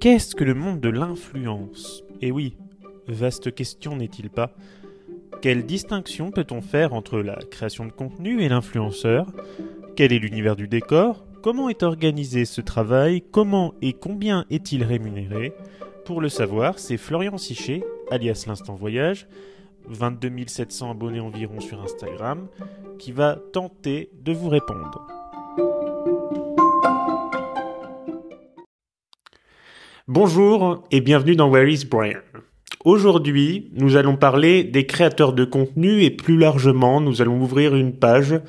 Qu'est-ce que le monde de l'influence? Eh oui, vaste question n'est-il pas? Quelle distinction peut-on faire entre la création de contenu et l'influenceur? Quel est l'univers du décor? Comment est organisé ce travail? Comment et combien est-il rémunéré? Pour le savoir, c'est Florian Sichet, alias l'Instant Voyage, 22 700 abonnés environ sur Instagram, qui va tenter de vous répondre. Bonjour et bienvenue dans Where is Brian. Aujourd'hui, nous allons parler des créateurs de contenu et plus largement, nous allons ouvrir une page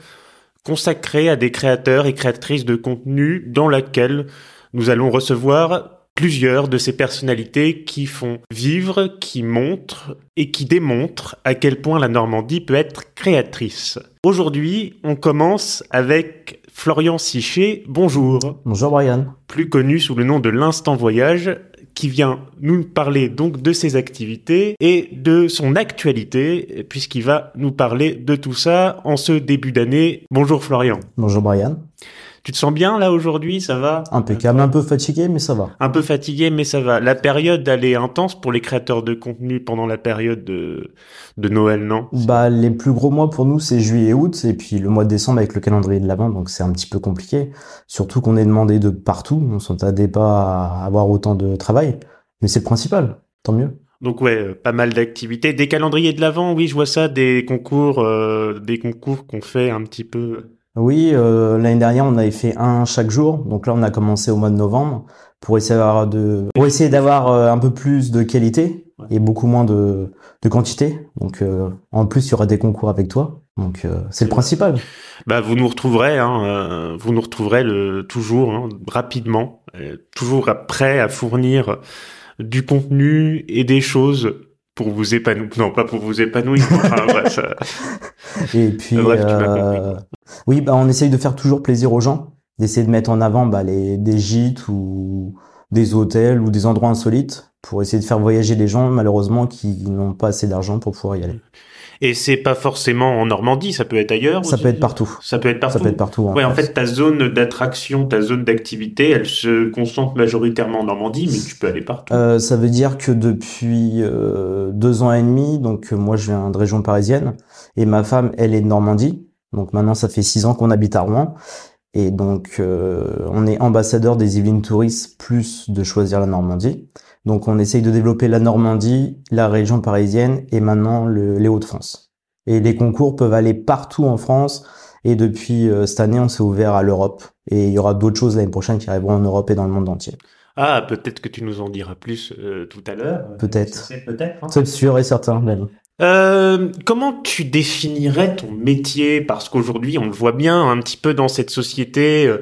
consacrée à des créateurs et créatrices de contenu dans laquelle nous allons recevoir plusieurs de ces personnalités qui font vivre, qui montrent et qui démontrent à quel point la Normandie peut être créatrice. Aujourd'hui, on commence avec Florian Sichet. Bonjour. Bonjour Brian. Plus connu sous le nom de l'Instant Voyage, qui vient nous parler donc de ses activités et de son actualité, puisqu'il va nous parler de tout ça en ce début d'année. Bonjour Florian. Bonjour Brian. Tu te sens bien là aujourd'hui, ça va? Impeccable, un peu fatigué mais ça va. Un peu fatigué mais ça va. La période elle est intense pour les créateurs de contenu pendant la période de, de Noël, non? Bah les plus gros mois pour nous c'est juillet et août et puis le mois de décembre avec le calendrier de l'avant donc c'est un petit peu compliqué. Surtout qu'on est demandé de partout, on s'entendait pas à avoir autant de travail, mais c'est le principal, tant mieux. Donc ouais, euh, pas mal d'activités, des calendriers de l'avant, oui, je vois ça, des concours, euh, des concours qu'on fait un petit peu oui, euh, l'année dernière, on avait fait un chaque jour. Donc là, on a commencé au mois de novembre pour essayer d'avoir de, pour essayer d'avoir euh, un peu plus de qualité et beaucoup moins de, de quantité. Donc euh, en plus, il y aura des concours avec toi. Donc c'est le principal. Bah vous nous retrouverez, hein, vous nous retrouverez le, toujours hein, rapidement, toujours prêt à fournir du contenu et des choses pour vous épanouir. Non, pas pour vous épanouir. Et puis, euh, oui, bah, on essaye de faire toujours plaisir aux gens, d'essayer de mettre en avant bah, les, des gîtes ou des hôtels ou des endroits insolites pour essayer de faire voyager les gens, malheureusement, qui n'ont pas assez d'argent pour pouvoir y aller. Et c'est pas forcément en Normandie, ça peut être ailleurs. Ça peut être partout. Ça peut être partout. Ça peut être partout. En ouais, en fait, ta zone d'attraction, ta zone d'activité, elle se concentre majoritairement en Normandie, mais tu peux aller partout. Euh, ça veut dire que depuis euh, deux ans et demi, donc moi je viens de région parisienne, et ma femme, elle est de Normandie. Donc maintenant, ça fait six ans qu'on habite à Rouen. Et donc, euh, on est ambassadeur des Yvelines Touristes plus de choisir la Normandie. Donc, on essaye de développer la Normandie, la région parisienne et maintenant le, les Hauts-de-France. Et les concours peuvent aller partout en France. Et depuis euh, cette année, on s'est ouvert à l'Europe. Et il y aura d'autres choses l'année prochaine qui arriveront en Europe et dans le monde entier. Ah, peut-être que tu nous en diras plus euh, tout à l'heure. Peut-être. Peut-être. Hein. C'est sûr et certain, Ben. Euh, comment tu définirais ton métier? Parce qu'aujourd'hui, on le voit bien un petit peu dans cette société, euh,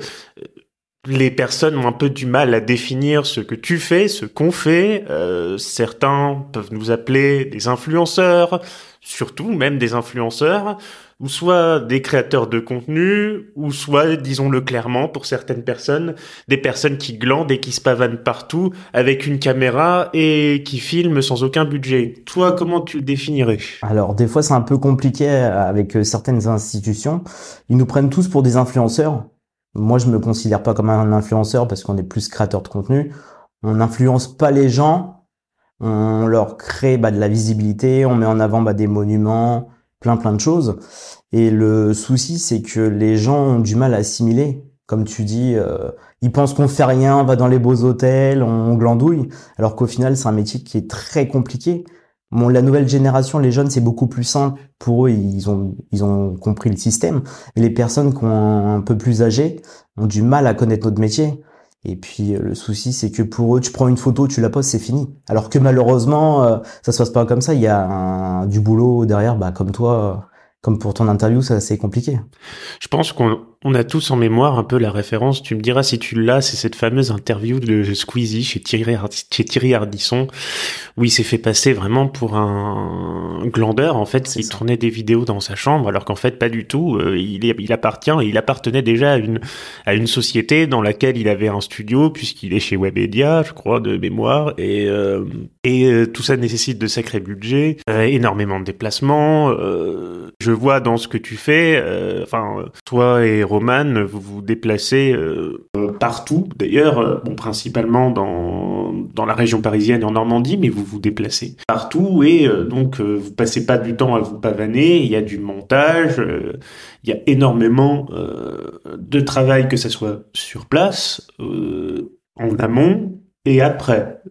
les personnes ont un peu du mal à définir ce que tu fais, ce qu'on fait. Euh, certains peuvent nous appeler des influenceurs, surtout même des influenceurs ou soit des créateurs de contenu, ou soit, disons-le clairement, pour certaines personnes, des personnes qui glandent et qui se pavanent partout avec une caméra et qui filment sans aucun budget. Toi, comment tu le définirais? Alors, des fois, c'est un peu compliqué avec euh, certaines institutions. Ils nous prennent tous pour des influenceurs. Moi, je me considère pas comme un influenceur parce qu'on est plus créateur de contenu. On n'influence pas les gens. On leur crée bah, de la visibilité. On met en avant bah, des monuments, plein plein de choses. Et le souci, c'est que les gens ont du mal à assimiler. Comme tu dis, euh, ils pensent qu'on fait rien, on va dans les beaux hôtels, on glandouille, alors qu'au final, c'est un métier qui est très compliqué. Bon, la nouvelle génération, les jeunes, c'est beaucoup plus simple. Pour eux, ils ont, ils ont compris le système. Et les personnes qui ont un peu plus âgées ont du mal à connaître notre métier. Et puis euh, le souci, c'est que pour eux, tu prends une photo, tu la poses, c'est fini. Alors que malheureusement, euh, ça se passe pas comme ça. Il y a du boulot derrière, bah, comme toi, comme pour ton interview, c'est assez compliqué. Je pense qu'on on a tous en mémoire un peu la référence. Tu me diras si tu l'as, c'est cette fameuse interview de Squeezie chez Thierry, chez Thierry Ardisson, où il s'est fait passer vraiment pour un glandeur, en fait, il tournait des vidéos dans sa chambre, alors qu'en fait, pas du tout. Euh, il, il appartient, il appartenait déjà à une, à une société dans laquelle il avait un studio, puisqu'il est chez Webedia, je crois, de mémoire, et, euh, et euh, tout ça nécessite de sacrés budgets, énormément de déplacements. je vois dans ce que tu fais, enfin, toi et Vous vous déplacez euh, partout. D'ailleurs, euh, principalement dans la région parisienne et en Normandie, mais vous vous déplacez partout et donc vous passez pas du temps à vous pavaner. Il y a du montage, il y a énormément de travail, que ce soit sur place, en amont et après?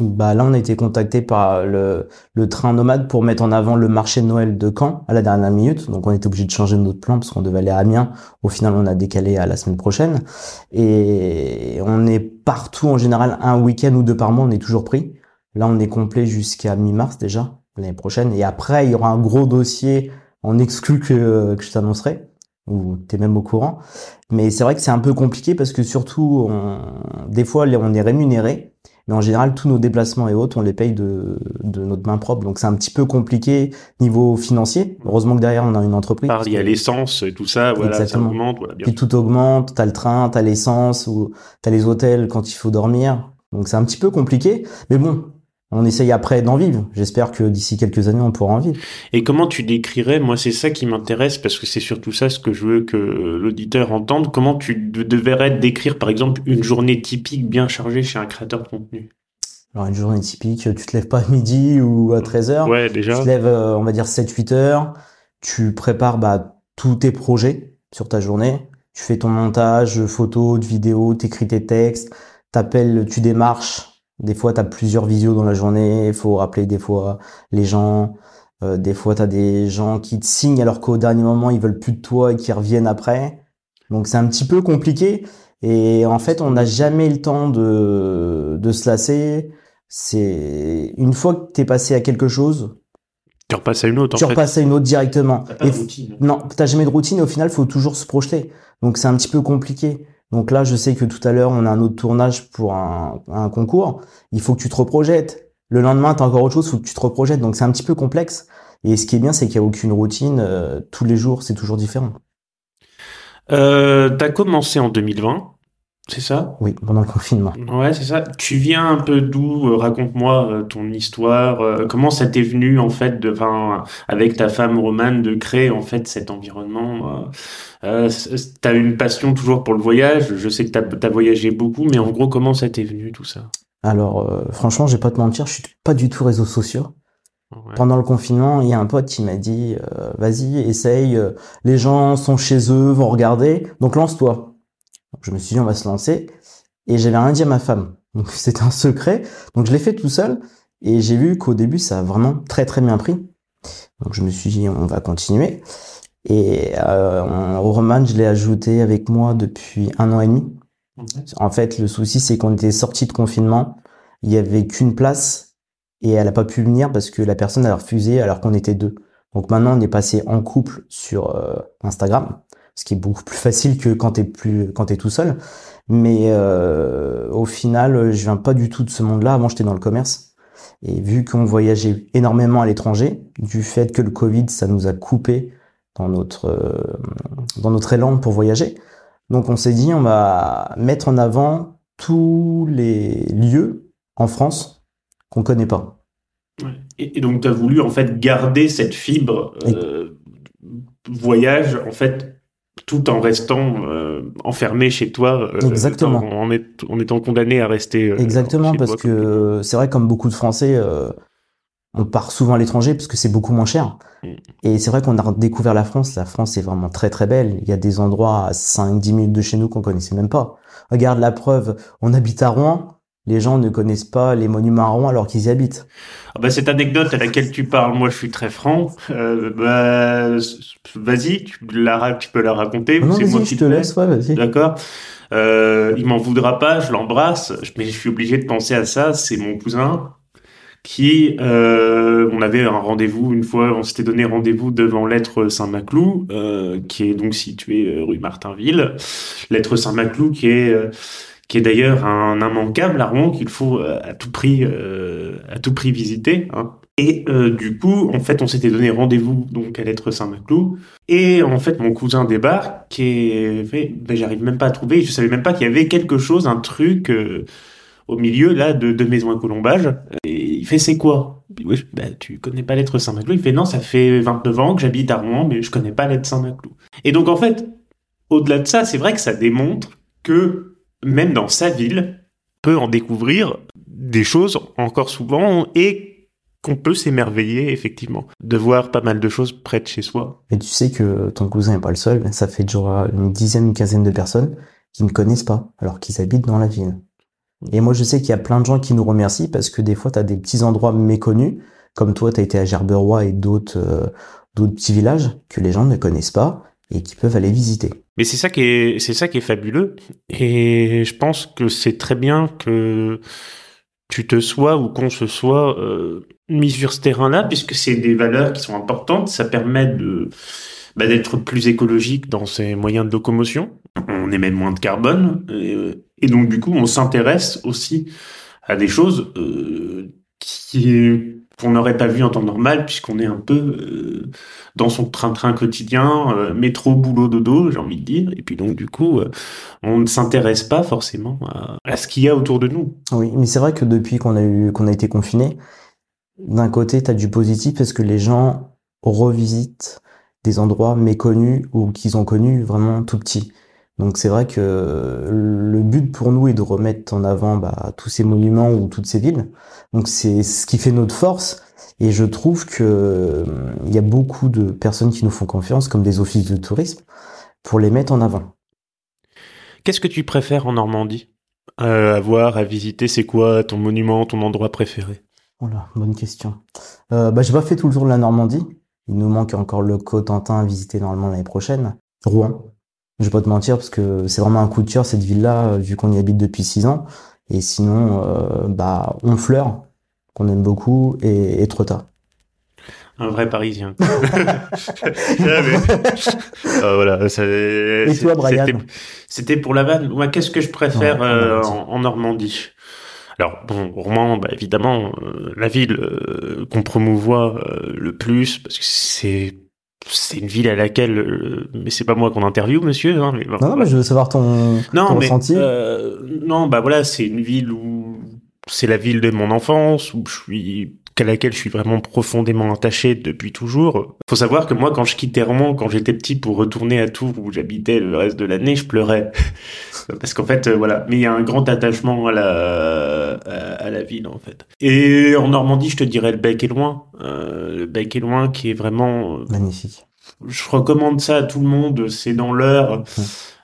Bah là, on a été contacté par le, le train nomade pour mettre en avant le marché de Noël de Caen à la dernière minute. Donc on était obligé de changer notre plan parce qu'on devait aller à Amiens. Au final, on a décalé à la semaine prochaine. Et on est partout en général un week-end ou deux par mois. On est toujours pris. Là, on est complet jusqu'à mi-mars déjà l'année prochaine. Et après, il y aura un gros dossier en exclu que, que je t'annoncerai ou t'es même au courant. Mais c'est vrai que c'est un peu compliqué parce que surtout, on, des fois, on est rémunéré, mais en général, tous nos déplacements et autres, on les paye de, de notre main propre. Donc c'est un petit peu compliqué niveau financier. Heureusement que derrière, on a une entreprise. il y a l'essence et tout ça, voilà, Exactement. ça augmente. Voilà, Puis tout augmente, t'as le train, t'as l'essence, ou t'as les hôtels quand il faut dormir. Donc c'est un petit peu compliqué. Mais bon, on essaye après d'en vivre. J'espère que d'ici quelques années, on pourra en vivre. Et comment tu décrirais, moi c'est ça qui m'intéresse, parce que c'est surtout ça ce que je veux que l'auditeur entende, comment tu devrais décrire par exemple une journée typique bien chargée chez un créateur de contenu? Alors une journée typique, tu te lèves pas à midi ou à 13 heures. Ouais, déjà. Tu te lèves, euh, on va dire 7-8 heures. Tu prépares bah, tous tes projets sur ta journée. Tu fais ton montage, photos, de vidéos, t'écris tes textes, t'appelles, tu démarches des fois, tu as plusieurs visios dans la journée, il faut rappeler des fois les gens. Euh, des fois, tu as des gens qui te signent alors qu'au dernier moment, ils veulent plus de toi et qui reviennent après. Donc c'est un petit peu compliqué. Et en fait, on n'a jamais le temps de, de se lasser. C'est une fois que tu es passé à quelque chose, tu repasses à une autre. Tu repasses à une autre directement. T'as pas de routine. Non, t'as jamais de routine et au final, faut toujours se projeter. Donc c'est un petit peu compliqué. Donc là, je sais que tout à l'heure, on a un autre tournage pour un, concours. Il faut que tu te reprojettes. Le lendemain, tu as encore autre chose, il faut que tu te reprojettes. Donc c'est un petit peu complexe. Et ce qui est bien, c'est qu'il n'y a aucune routine. Euh, tous les jours, c'est toujours différent. Euh, tu as commencé en 2020. C'est ça Oui, pendant le confinement. Ouais, c'est ça. Tu viens un peu d'où euh, Raconte-moi euh, ton histoire. Euh, comment ça t'est venu en fait, de, avec ta femme Romane, de créer en fait cet environnement T'as une passion toujours pour le voyage. Je sais que t'as as voyagé beaucoup, mais en gros, comment ça t'est venu tout ça? Alors, franchement, je vais pas te mentir, je suis pas du tout réseaux sociaux. Pendant le confinement, il y a un pote qui m'a dit "Vas-y, essaye. Les gens sont chez eux, vont regarder, donc lance-toi." Je me suis dit, on va se lancer. Et j'avais rien dit à ma femme. Donc c'était un secret. Donc je l'ai fait tout seul. Et j'ai vu qu'au début, ça a vraiment très très bien pris. Donc je me suis dit, on va continuer. Et euh, Roman, je l'ai ajouté avec moi depuis un an et demi. En fait, le souci, c'est qu'on était sorti de confinement. Il y avait qu'une place et elle a pas pu venir parce que la personne a refusé alors qu'on était deux. Donc maintenant, on est passé en couple sur euh, Instagram ce qui est beaucoup plus facile que quand t'es plus quand t'es tout seul. Mais euh, au final, je viens pas du tout de ce monde-là. Avant, j'étais dans le commerce. Et vu qu'on voyageait énormément à l'étranger, du fait que le Covid, ça nous a coupé dans notre euh, dans notre élan pour voyager. Donc on s'est dit, on va mettre en avant tous les lieux en France qu'on connaît pas. Et, donc tu as voulu en fait garder cette fibre euh, voyage en fait tout en restant euh, enfermé chez toi. Euh, Exactement. En, en, étant condamné à rester. Euh, Exactement, parce que c'est vrai, comme beaucoup de Français, on part souvent à l'étranger parce que c'est beaucoup moins cher. Mm. Et c'est vrai qu'on a découvert la France. La France est vraiment très très belle. Il y a des endroits à 5-10 minutes de chez nous qu'on connaissait même pas. Regarde la preuve, on habite à Rouen les gens ne connaissent pas les monuments Rouen alors qu'ils y habitent. Ah bah, cette anecdote à laquelle tu parles, moi je suis très franc. Euh, bah, vas-y, tu, la, tu peux la raconter. Non, moi qui te laisse, ouais, vas-y. D'accord. Euh, il m'en voudra pas, je l'embrasse, mais je suis obligé de penser à ça. C'est mon cousin qui, euh, on avait un rendez-vous une fois, on s'était donné rendez-vous devant l'être Saint-Maclou, euh, qui est donc situé euh, rue Martinville. L'être Saint-Maclou qui est qui est d'ailleurs un immanquable à Rouen qu'il faut euh, à tout prix euh, à tout prix visiter. Hein. Et euh, du coup, en fait, on s'était donné rendez-vous donc à l'être Saint-Maclou. Et en fait, mon cousin débarque et fait, ben, j'arrive même pas à trouver. Je savais même pas qu'il y avait quelque chose, un truc au milieu là de, de maison à colombage. Et il fait c'est quoi? Bah, tu connais pas l'être Saint-Maclou? Il fait non, ça fait 29 ans que j'habite à Rouen, mais je connais pas l'être Saint-Maclou. Et donc en fait, au-delà de ça, c'est vrai que ça démontre que même dans sa ville, peut en découvrir des choses encore souvent et qu'on peut s'émerveiller effectivement de voir pas mal de choses près de chez soi. Et tu sais que ton cousin n'est pas le seul, ça fait déjà une dizaine, une quinzaine de personnes qui ne connaissent pas alors qu'ils habitent dans la ville. Et moi je sais qu'il y a plein de gens qui nous remercient parce que des fois tu as des petits endroits méconnus, comme toi tu as été à Gerberoy et d'autres euh, d'autres petits villages que les gens ne connaissent pas et qui peuvent aller visiter. Mais c'est ça qui est, c'est ça qui est fabuleux. Et je pense que c'est très bien que tu te sois ou qu'on se soit euh, mis sur ce terrain-là, puisque c'est des valeurs qui sont importantes. Ça permet de bah, d'être plus écologique dans ses moyens de locomotion. On émet moins de carbone, et, donc du coup, on s'intéresse aussi à des choses euh, qui qu'on n'aurait pas vu en temps normal puisqu'on est un peu euh, dans son train-train quotidien, euh, métro, boulot, dodo, j'ai envie de dire. Et puis donc du coup, euh, on ne s'intéresse pas forcément à, ce qu'il y a autour de nous. Oui, mais c'est vrai que depuis qu'on a eu qu'on a été confiné, d'un côté, tu as du positif parce que les gens revisitent des endroits méconnus ou qu'ils ont connus vraiment tout petits. Donc c'est vrai que le but pour nous est de remettre en avant bah, tous ces monuments ou toutes ces villes. Donc c'est ce qui fait notre force. Et je trouve que il y a beaucoup de personnes qui nous font confiance, comme des offices de tourisme, pour les mettre en avant. Qu'est-ce que tu préfères en Normandie? Euh, À voir, à visiter, c'est quoi ton monument, ton endroit préféré? Voilà, bonne question. Euh, bah, j'ai pas fait tout le tour de la Normandie. Il nous manque encore le Cotentin à visiter normalement l'année prochaine. Rouen, je vais pas te mentir parce que c'est vraiment un coup de cœur cette ville-là, euh, vu qu'on y habite depuis six ans. Et sinon, euh, bah, Honfleur, qu'on aime beaucoup, et, et Trotta. Un vrai Parisien. Ah, voilà, et toi, Brian C'était pour la vanne. Moi, qu'est-ce que je préfère euh, en, Normandie? Alors bon, Rouen, bah, évidemment, euh, la ville qu'on promouvoit le plus, parce que c'est c'est une ville à laquelle, euh, mais c'est pas moi qu'on interviewe, monsieur. Hein, mais non, mais je veux savoir ton, non, mais, ressenti. Euh, non, bah voilà, c'est une ville où c'est la ville de mon enfance, où je suis à laquelle je suis vraiment profondément attaché depuis toujours. Faut savoir que moi, quand je quittais Rouen, quand j'étais petit, pour retourner à Tours où j'habitais le reste de l'année, je pleurais parce qu'en fait, euh, voilà. Mais il y a un grand attachement à la à, la ville en fait. Et en Normandie, je te dirais le Bec est loin, euh, le Bec est loin, qui est vraiment euh, magnifique. Je recommande ça à tout le monde. C'est dans l'heure.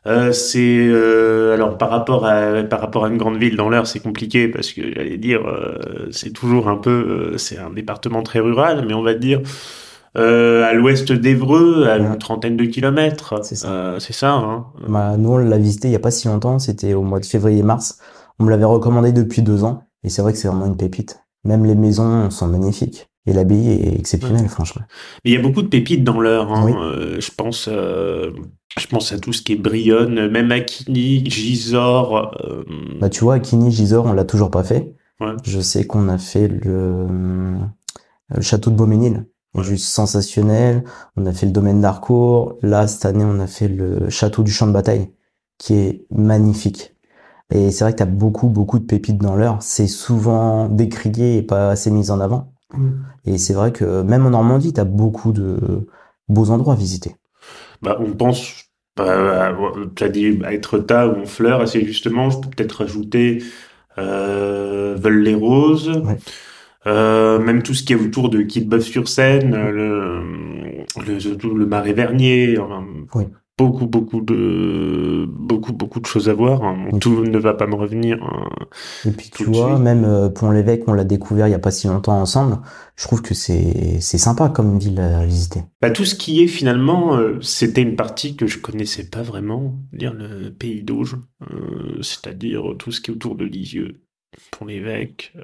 Euh, c'est euh, alors par rapport à par rapport à une grande ville dans l'heure c'est compliqué parce que j'allais dire euh, c'est toujours un peu c'est un département très rural mais on va dire à l'ouest d'Evreux à une trentaine de kilomètres. C'est ça. Ça hein. bah, nous on l'a visité il y a pas si longtemps c'était au mois de février mars. On me l'avait recommandé depuis deux ans et c'est vrai que c'est vraiment une pépite. Même les maisons sont magnifiques et l'abbaye est exceptionnelle, franchement. Mais il y a beaucoup de pépites dans l'heure. Hein. Euh, je pense, euh, je pense à tout ce qui est Brionne, même Aquini, Gisors. Euh... Bah tu vois, Aquini, Gisors, on l'a toujours pas fait. Ouais. Je sais qu'on a fait le, le château de Beauménil, ouais. juste sensationnel. On a fait le domaine d'Arcourt. Là, cette année, on a fait le château du champ de bataille, qui est magnifique. Et c'est vrai que tu as beaucoup, beaucoup de pépites dans l'heure. C'est souvent décrié et pas assez mis en avant. Et c'est vrai que même en Normandie, tu as beaucoup de beaux endroits à visiter. Bah, on pense, bah, tu as dit à Etretat ou Honfleur, assez justement, je peux peut-être rajouter euh, Veul-les-Roses, euh, même tout ce qui est autour de Quillebeuf-sur-Seine, le, le, le Marais Vernier, oui beaucoup beaucoup de beaucoup beaucoup de choses à voir. Hein. Tout ne va pas me revenir. Hein, et puis tu vois, même euh, Pont-l'Évêque, on l'a découvert il y a pas si longtemps ensemble. Je trouve que c'est c'est sympa comme ville à visiter. Bah, tout ce qui est finalement, euh, c'était une partie que je connaissais pas vraiment, dire le pays d'Auge, euh, c'est-à-dire tout ce qui est autour de Lisieux. Pont-l'Évêque,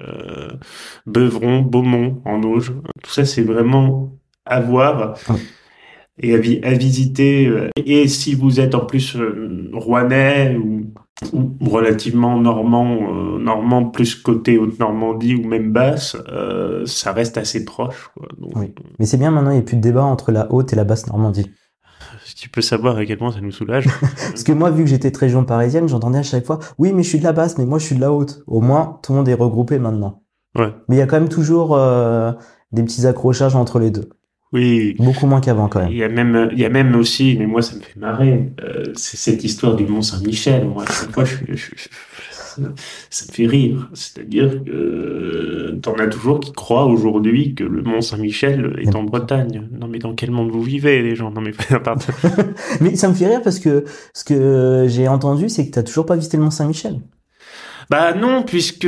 Beuvron, Beaumont en Auge, tout ça c'est vraiment à voir et à, visiter. Euh, et si vous êtes en plus euh, rouennais ou, ou relativement normand, euh, normand plus côté Haute-Normandie ou même basse, ça reste assez proche. Quoi. oui. Mais c'est bien maintenant, il n'y a plus de débat entre la Haute et la basse Normandie. Si tu peux savoir à quel point ça nous soulage. Parce que moi, vu que j'étais très région parisienne, j'entendais à chaque fois, oui, mais je suis de la basse, mais moi je suis de la haute. Au moins, tout le monde est regroupé maintenant. Ouais. Mais il y a quand même toujours euh, des petits accrochages entre les deux. Oui. Beaucoup moins qu'avant quand même. Il y a même, il y a même aussi, mais moi ça me fait marrer, euh, c'est cette histoire du Mont Saint-Michel. Moi, à chaque fois, je, je- je- ça me fait rire. C'est-à-dire que euh, t'en as toujours qui croient aujourd'hui que le Mont Saint-Michel est en Bretagne. Non, mais dans quel monde vous vivez, les gens? Non, mais pardon. Mais ça me fait rire parce que ce que j'ai entendu, c'est que t'as toujours pas visité le Mont Saint-Michel. Bah non, puisque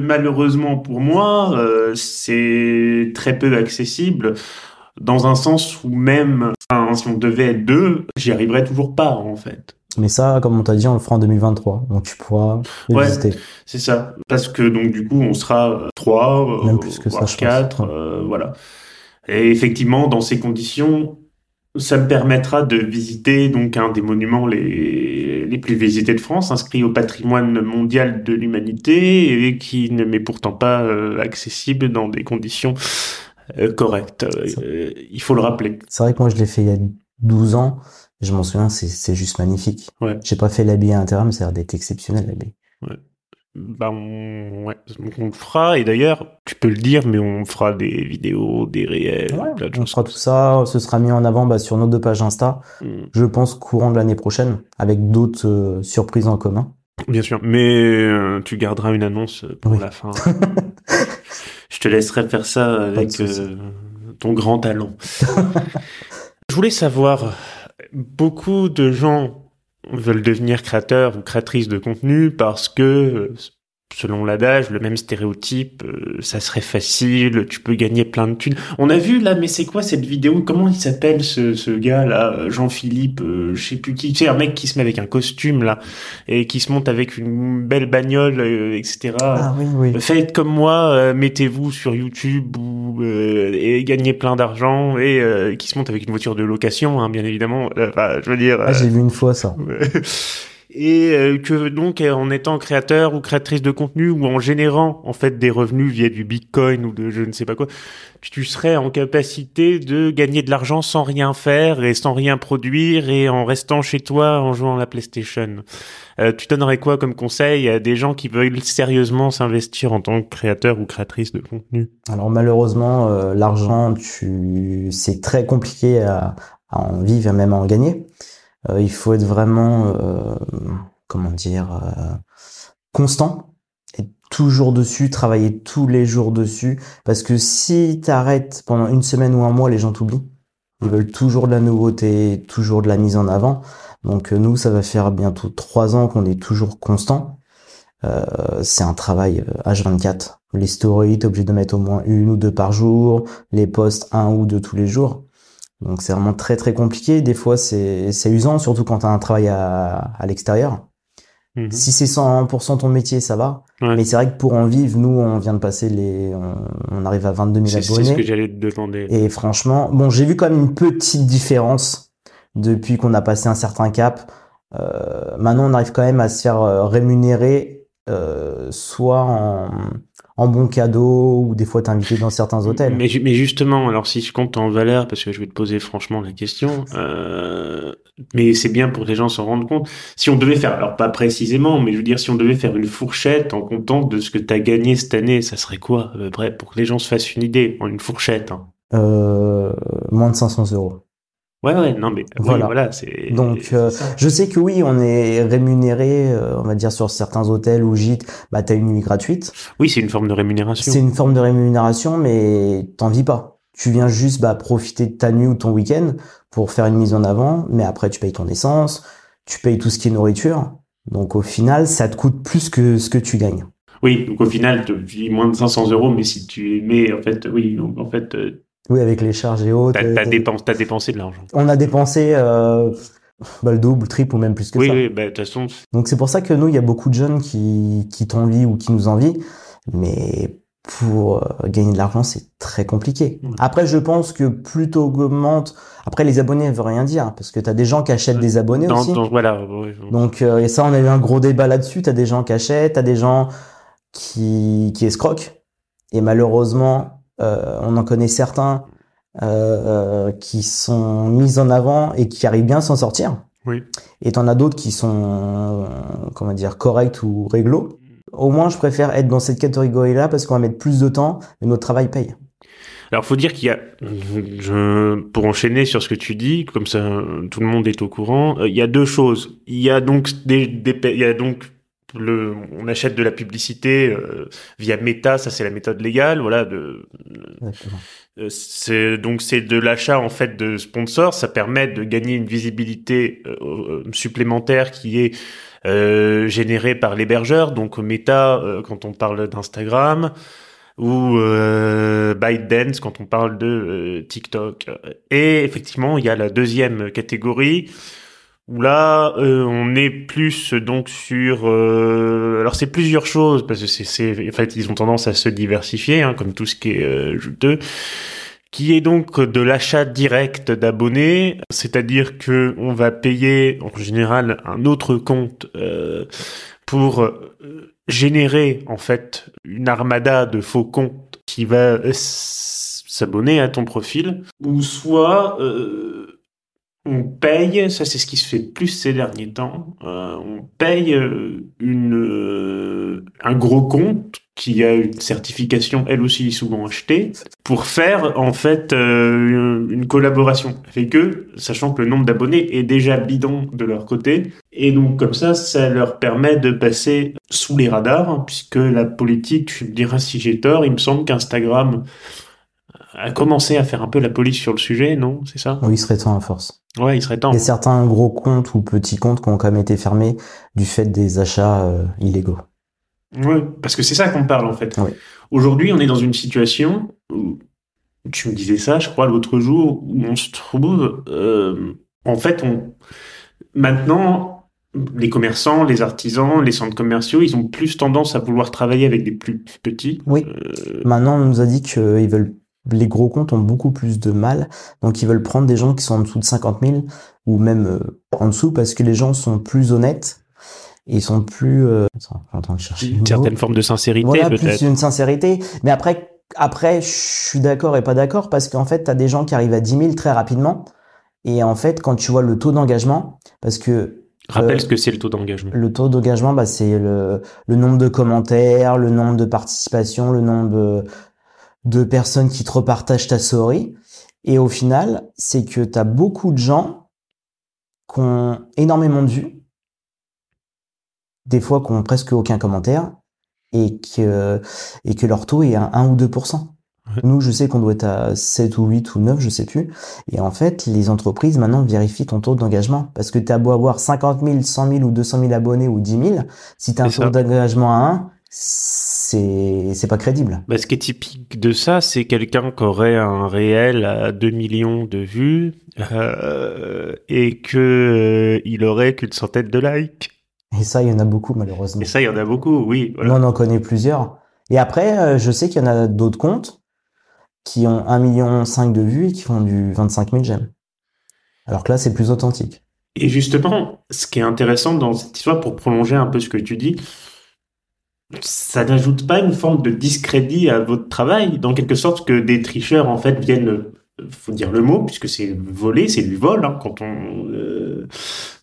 malheureusement pour moi, euh, c'est très peu accessible, dans un sens où même, enfin, si on devait être deux, j'y arriverais toujours pas en fait. Mais ça, comme on t'a dit, on le fera en 2023. Donc tu pourras le Ouais. visiter. C'est ça, parce que donc du coup on sera euh, trois, euh, plus que voire quatre, euh, voilà. Et effectivement, dans ces conditions, ça me permettra de visiter donc un des monuments les, les plus visités de France, inscrit au patrimoine mondial de l'humanité et qui ne m'est pourtant pas euh, accessible dans des conditions euh, correctes. Euh, il faut le rappeler. C'est vrai que moi, je l'ai fait il y a 12 ans. Je m'en souviens, c'est, juste magnifique. Ouais. J'ai pas fait l'habit à l'intérieur, mais ça a l'air d'être exceptionnel, l'habit. Bah on, ouais, on le fera et d'ailleurs tu peux le dire mais on fera des vidéos, des réels, plein de on choses. fera tout ça. Ce sera mis en avant bah, sur nos deux pages Insta. Mm. Je pense courant de l'année prochaine, avec d'autres euh, surprises en commun. Bien sûr, mais euh, tu garderas une annonce pour Oui. la fin. Je te laisserai faire ça avec euh, ton grand talent. Je voulais savoir, beaucoup de gens veulent devenir créateurs ou créatrices de contenu parce que, euh, selon l'adage, le même stéréotype, euh, ça serait facile, tu peux gagner plein de thunes. On a vu là, mais c'est quoi cette vidéo? Comment il s'appelle ce, ce gars là Jean-Philippe, euh, je sais plus qui. Sais, un mec qui se met avec un costume là et qui se monte avec une belle bagnole, euh, etc. Ah oui, oui. Faites comme moi, euh, mettez-vous sur YouTube ou, euh, et gagnez plein d'argent et euh, qui se monte avec une voiture de location, hein, bien évidemment. Euh, Enfin, je veux dire. Ah, j'ai vu une fois ça. et euh, que donc euh, en étant créateur ou créatrice de contenu ou en générant en fait des revenus via du Bitcoin ou de je ne sais pas quoi, tu, serais en capacité de gagner de l'argent sans rien faire et sans rien produire et en restant chez toi en jouant à la PlayStation. Euh, tu donnerais quoi comme conseil à des gens qui veulent sérieusement s'investir en tant que créateur ou créatrice de contenu? Alors malheureusement, euh, l'argent, tu, c'est très compliqué à, à en vivre et même à en gagner. Euh, il faut être vraiment, euh, comment dire, euh, constant et toujours dessus, travailler tous les jours dessus. Parce que si t'arrêtes pendant une semaine ou un mois, les gens t'oublient. Ils veulent toujours de la nouveauté, toujours de la mise en avant. Donc nous, ça va faire bientôt trois ans qu'on est toujours constant. C'est un travail euh, H24. Les stories, t'es obligé de mettre au moins une ou deux par jour. Les posts, un ou deux tous les jours. Donc c'est vraiment très très compliqué. Des fois c'est c'est usant, surtout quand t'as un travail à, à l'extérieur. Mhm. Si c'est 100% ton métier, ça va. Ouais. Mais c'est vrai que pour en vivre, nous on vient de passer les, on, on arrive à 22 000 C'est c'est abonnés. ce que j'allais te demander. Et franchement, bon, j'ai vu quand même une petite différence depuis qu'on a passé un certain cap. Euh, maintenant, on arrive quand même à se faire euh, rémunérer, euh, soit en, en bon cadeau ou des fois t'inviter dans certains hôtels. Mais, ju- mais justement, alors si je compte en valeur, parce que je vais te poser franchement la question, euh, mais c'est bien pour que les gens s'en rendent compte. Si on devait faire, alors pas précisément, mais je veux dire, si on devait faire une fourchette en comptant de ce que tu as gagné cette année, ça serait quoi à peu près pour que les gens se fassent une idée, en une fourchette hein? Euh, moins de 500 euros. Ouais, ouais, non, mais oui, Voilà. voilà, c'est. Donc, euh. Je sais que oui, on est rémunéré, euh, on va dire sur certains hôtels ou gîtes, bah t'as une nuit gratuite. oui, c'est une forme de rémunération. C'est une forme de rémunération, mais t'en vis pas. Tu viens juste bah, profiter de ta nuit ou ton week-end pour faire une mise en avant, mais après tu payes ton essence, tu payes tout ce qui est nourriture. Donc au final, ça te coûte plus que ce que tu gagnes. Oui, donc au final, tu dis moins de 500 euros, mais si tu mets, en fait, oui, donc en fait, euh, Oui, avec les charges et autres. t'as euh, t'as t'as- dépensé, t'as dépensé de l'argent. On a dépensé euh, bah, le double, le triple ou même plus que Oui, ça. oui, bah, de toute façon, Donc c'est pour ça que nous, il y a beaucoup de jeunes qui, qui t'envient ou qui nous envient, mais pour euh, gagner de l'argent, c'est très compliqué. Après, je pense que plus t'augmentes... Après, les abonnés ne veut rien dire, parce que tu as des gens qui achètent des abonnés dans, aussi. dans- voilà. Donc, euh, et ça, on a eu un gros débat là-dessus. Tu as des gens qui achètent, tu as des gens qui, qui escroquent. Et malheureusement, on en connaît certains euh, euh, qui sont mis en avant et qui arrivent bien à s'en sortir. Oui. Et t'en as d'autres qui sont, euh, comment dire, corrects ou réglo. Au moins, je préfère être dans cette catégorie-là parce qu'on va mettre plus de temps, mais notre travail paye. Alors, faut dire qu'il y a, je, pour enchaîner sur ce que tu dis, comme ça, tout le monde est au courant. euh, Il y a deux choses. Il y a donc des, des il y a donc le, on achète de la publicité euh, via Meta, ça c'est la méthode légale, voilà. De, euh, c'est donc c'est de l'achat en fait de sponsors. Ça permet de gagner une visibilité euh, euh, supplémentaire qui est euh, générée par l'hébergeur. Donc Meta euh, quand on parle d'Instagram ou euh, ByteDance quand on parle de TikTok. Et effectivement, il y a la deuxième catégorie là, euh, on est plus donc sur. euh, alors c'est plusieurs choses parce que c'est, c'est, en fait, ils ont tendance à se diversifier, hein, comme tout ce qui est euh, juteux, qui est donc de l'achat direct d'abonnés, c'est-à-dire que on va payer en général un autre compte euh, pour euh, générer en fait une armada de faux comptes qui va euh, s'abonner à ton profil, ou soit on paye, ça c'est ce qui se fait le plus ces derniers temps, euh, on paye euh, euh, un gros compte qui a une certification elle aussi souvent achetée pour faire en fait une collaboration avec eux, sachant que le nombre d'abonnés est déjà bidon de leur côté. Et donc comme ça, ça leur permet de passer sous les radars, puisque la politique, tu me si j'ai tort, il me semble qu'Instagram a commencé à faire un peu la police sur le sujet, non? C'est ça? Oui, il serait temps à force. Ouais, il serait temps. Il y a certains gros comptes ou petits comptes qui ont quand même été fermés du fait des achats euh, illégaux. Ouais, parce que c'est ça qu'on parle en fait. Oui. Aujourd'hui, on est dans une situation où tu me disais ça, je crois, l'autre jour, où on se trouve, euh, en fait, on maintenant, les commerçants, les artisans, les centres commerciaux, ils ont plus tendance à vouloir travailler avec des plus petits. Oui. Euh, Maintenant, on nous a dit que ils veulent, les gros comptes ont beaucoup plus de mal, donc ils veulent prendre des gens qui sont en dessous de 50 000 ou même euh, en dessous parce que les gens sont plus honnêtes et ils sont plus. Euh... Attends, chercher. une mot. certaine forme de sincérité, Voilà, plus peut-être. une sincérité. Mais après, après, je suis d'accord et pas d'accord parce qu'en fait, t'as des gens qui arrivent à 10 000 très rapidement. Et en fait, quand tu vois le taux d'engagement, parce que Rappelle Euh, ce que c'est le taux d'engagement. le taux d'engagement, bah, c'est le, le nombre de commentaires, le nombre de participations, le nombre de, de personnes qui te repartagent ta story. Et au final, c'est que tu as beaucoup de gens qui ont énormément de vues, des fois qui ont presque aucun commentaire, et que, et que leur taux est à 1 ou 2%. Ouais. Nous, je sais qu'on doit être à 7 ou 8 ou 9, je sais plus. Et en fait, les entreprises maintenant vérifient ton taux d'engagement. Parce que tu as beau avoir 50 000, 100 000 ou 200 000 abonnés ou 10 000, si tu as un taux d'engagement à 1, c'est pas crédible. Bah, ce qui est typique de ça, c'est quelqu'un qui aurait un réel à 2 millions de vues euh, et que euh, il aurait qu'une centaine de likes. Et ça, il y en a beaucoup malheureusement. Et ça, il y en a beaucoup, oui. Voilà. On en connaît plusieurs. Et après, euh, je sais qu'il y en a d'autres comptes qui ont 1,5 million de vues et qui font du 25 000 j'aime. Alors que là, c'est plus authentique. Et justement, ce qui est intéressant dans cette histoire, pour prolonger un peu ce que tu dis, ça n'ajoute pas une forme de discrédit à votre travail, dans quelque sorte que des tricheurs en fait viennent, euh, faut dire le mot, puisque c'est voler, c'est du vol. hein, quand on euh,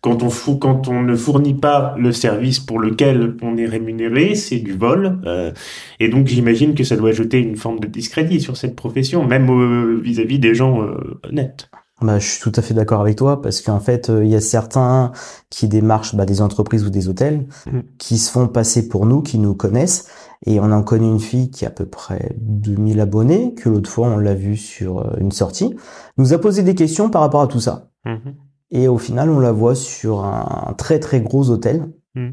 quand on quand on ne fournit pas le service pour lequel on est rémunéré, c'est du vol. euh, et donc j'imagine que ça doit jeter une forme de discrédit sur cette profession, même euh, vis-à-vis des gens euh, honnêtes. Bah, je suis tout à fait d'accord avec toi parce qu'en fait, euh, il y a certains qui démarchent bah, des entreprises ou des hôtels Mm. qui se font passer pour nous, qui nous connaissent. Et on en connaît une fille qui a à peu près 2000 abonnés, que l'autre fois on l'a vue sur euh, une sortie, nous a posé des questions par rapport à tout ça. Mhm. Et au final, on la voit sur un très très gros hôtel Mm.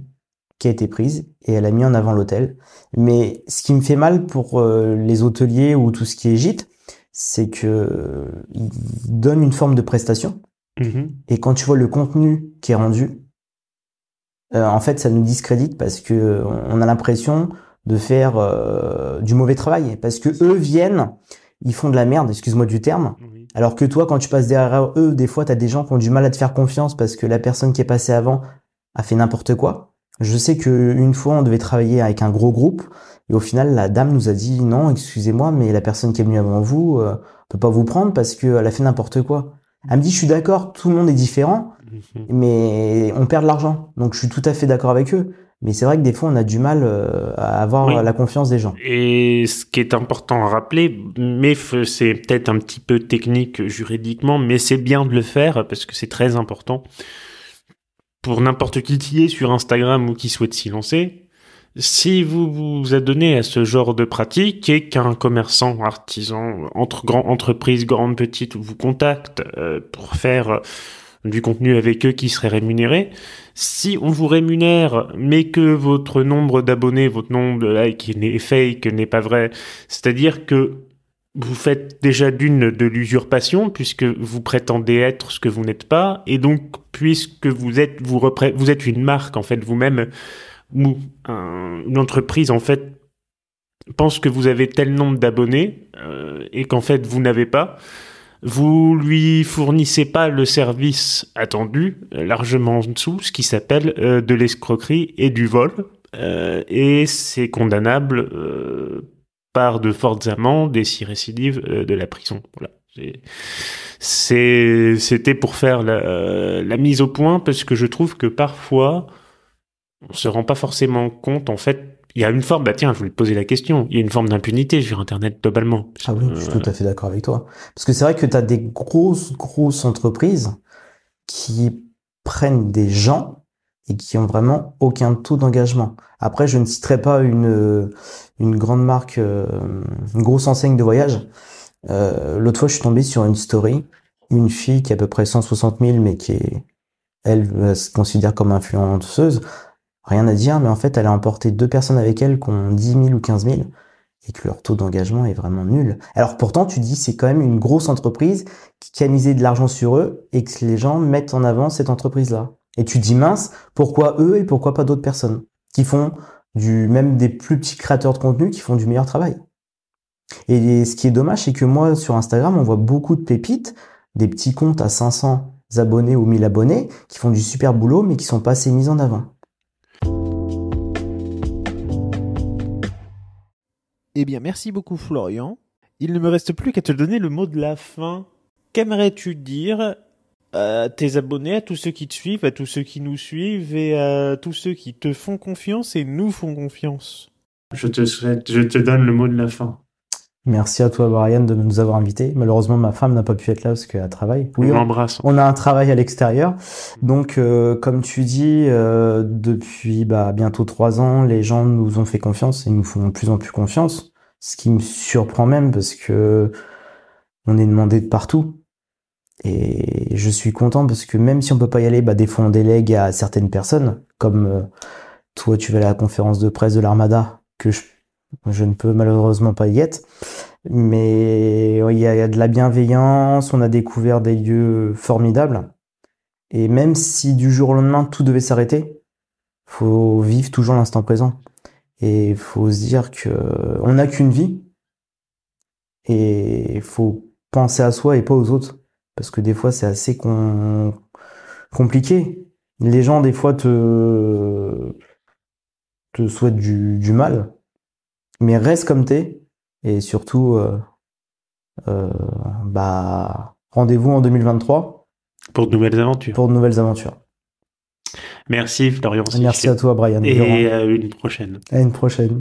qui a été prise et elle a mis en avant l'hôtel. Mais ce qui me fait mal pour euh, les hôteliers ou tout ce qui est gîte, c'est que euh, ils donnent une forme de prestation Mhm. et quand tu vois le contenu qui est rendu, euh, en fait, ça nous discrédite parce que on a l'impression de faire euh, du mauvais travail parce que eux viennent, ils font de la merde, excuse-moi du terme, Oui. alors que toi, quand tu passes derrière eux, des fois, tu as des gens qui ont du mal à te faire confiance parce que la personne qui est passée avant a fait n'importe quoi. Je sais que une fois, on devait travailler avec un gros groupe et au final, la dame nous a dit non, excusez-moi, mais la personne qui est venue avant vous euh, peut pas vous prendre parce qu'elle a fait n'importe quoi. Elle me dit, je suis d'accord, tout le monde est différent, Mhm. mais on perd de l'argent. Donc, je suis tout à fait d'accord avec eux. Mais c'est vrai que des fois, on a du mal euh, à avoir la confiance des gens. Et ce qui est important à rappeler, mais c'est peut-être un petit peu technique juridiquement, mais c'est bien de le faire parce que c'est très important pour n'importe qui qui est sur Instagram ou qui souhaite s'y lancer. Si vous vous adonnez à ce genre de pratique et qu'un commerçant, artisan, entre grand, entreprise grande, petite vous contacte euh, pour faire du contenu avec eux qui serait rémunéré. Si on vous rémunère, mais que votre nombre d'abonnés, votre nombre de likes est fake, n'est pas vrai, c'est-à-dire que vous faites déjà d'une de l'usurpation puisque vous prétendez être ce que vous n'êtes pas et donc puisque vous êtes vous, vous êtes une marque en fait vous-même ou une entreprise en fait pense que vous avez tel nombre d'abonnés euh, et qu'en fait vous n'avez pas vous lui fournissez pas le service attendu, euh, largement en dessous, ce qui s'appelle euh, de l'escroquerie et du vol. Euh, et c'est condamnable par de fortes amendes et si récidives de la prison. Voilà. C'était pour faire la, la, mise au point parce que je trouve que parfois on se rend pas forcément compte en fait il y a une forme, bah tiens, je voulais te poser la question, il y a une forme d'impunité sur Internet globalement. Ah oui, je suis tout à fait d'accord avec toi. Parce que c'est vrai que tu as des grosses, grosses entreprises qui prennent des gens et qui ont vraiment aucun taux d'engagement. Après, je ne citerai pas une, une grande marque, euh, une grosse enseigne de voyage. Euh, L'autre fois, je suis tombé sur une story, une fille qui a à peu près 160 000, mais qui est, elle, se considère comme influenceuse, rien à dire, mais en fait, elle a emporté deux personnes avec elle qui ont 10 000 ou 15 000 et que leur taux d'engagement est vraiment nul. Alors pourtant, tu dis, c'est quand même une grosse entreprise qui a misé de l'argent sur eux et que les gens mettent en avant cette entreprise-là. Et tu dis, mince, pourquoi eux et pourquoi pas d'autres personnes qui font du, même des plus petits créateurs de contenu qui font du meilleur travail. Et ce qui est dommage, c'est que moi, sur Instagram, on voit beaucoup de pépites, des petits comptes à 500 abonnés ou 1000 abonnés qui font du super boulot, mais qui sont pas assez mis en avant. Eh bien, merci beaucoup Florian. Il ne me reste plus qu'à te donner le mot de la fin. Qu'aimerais-tu dire à tes abonnés, à tous ceux qui te suivent, à tous ceux qui nous suivent et à tous ceux qui te font confiance et nous font confiance Je te souhaite, je te donne le mot de la fin. Merci à toi, Brian, de nous avoir invités. Malheureusement, ma femme n'a pas pu être là parce qu'elle travaille. Oui, on l'embrasse. On a un travail à l'extérieur. Donc, euh, comme tu dis, euh, depuis bah, bientôt trois ans, les gens nous ont fait confiance et nous font de plus en plus confiance. Ce qui me surprend même parce que on est demandé de partout. Et je suis content parce que même si on peut pas y aller, bah, des fois on délègue à certaines personnes, comme euh, toi tu vas à la conférence de presse de l'Armada, que je, je, ne peux malheureusement pas y être. Mais il y, a, de la bienveillance, on a découvert des lieux formidables. Et même si du jour au lendemain tout devait s'arrêter, faut vivre toujours l'instant présent. Et faut se dire que on n'a qu'une vie. Et faut penser à soi et pas aux autres. Parce que des fois, c'est assez compliqué. Les gens, des fois, te, te souhaitent du, mal. Mais reste comme t'es. Et surtout, euh, euh, bah, rendez-vous en 2023. Pour de nouvelles aventures. Pour de nouvelles aventures. Merci Florian. Merci à toi Brian. Et à une prochaine. À une prochaine.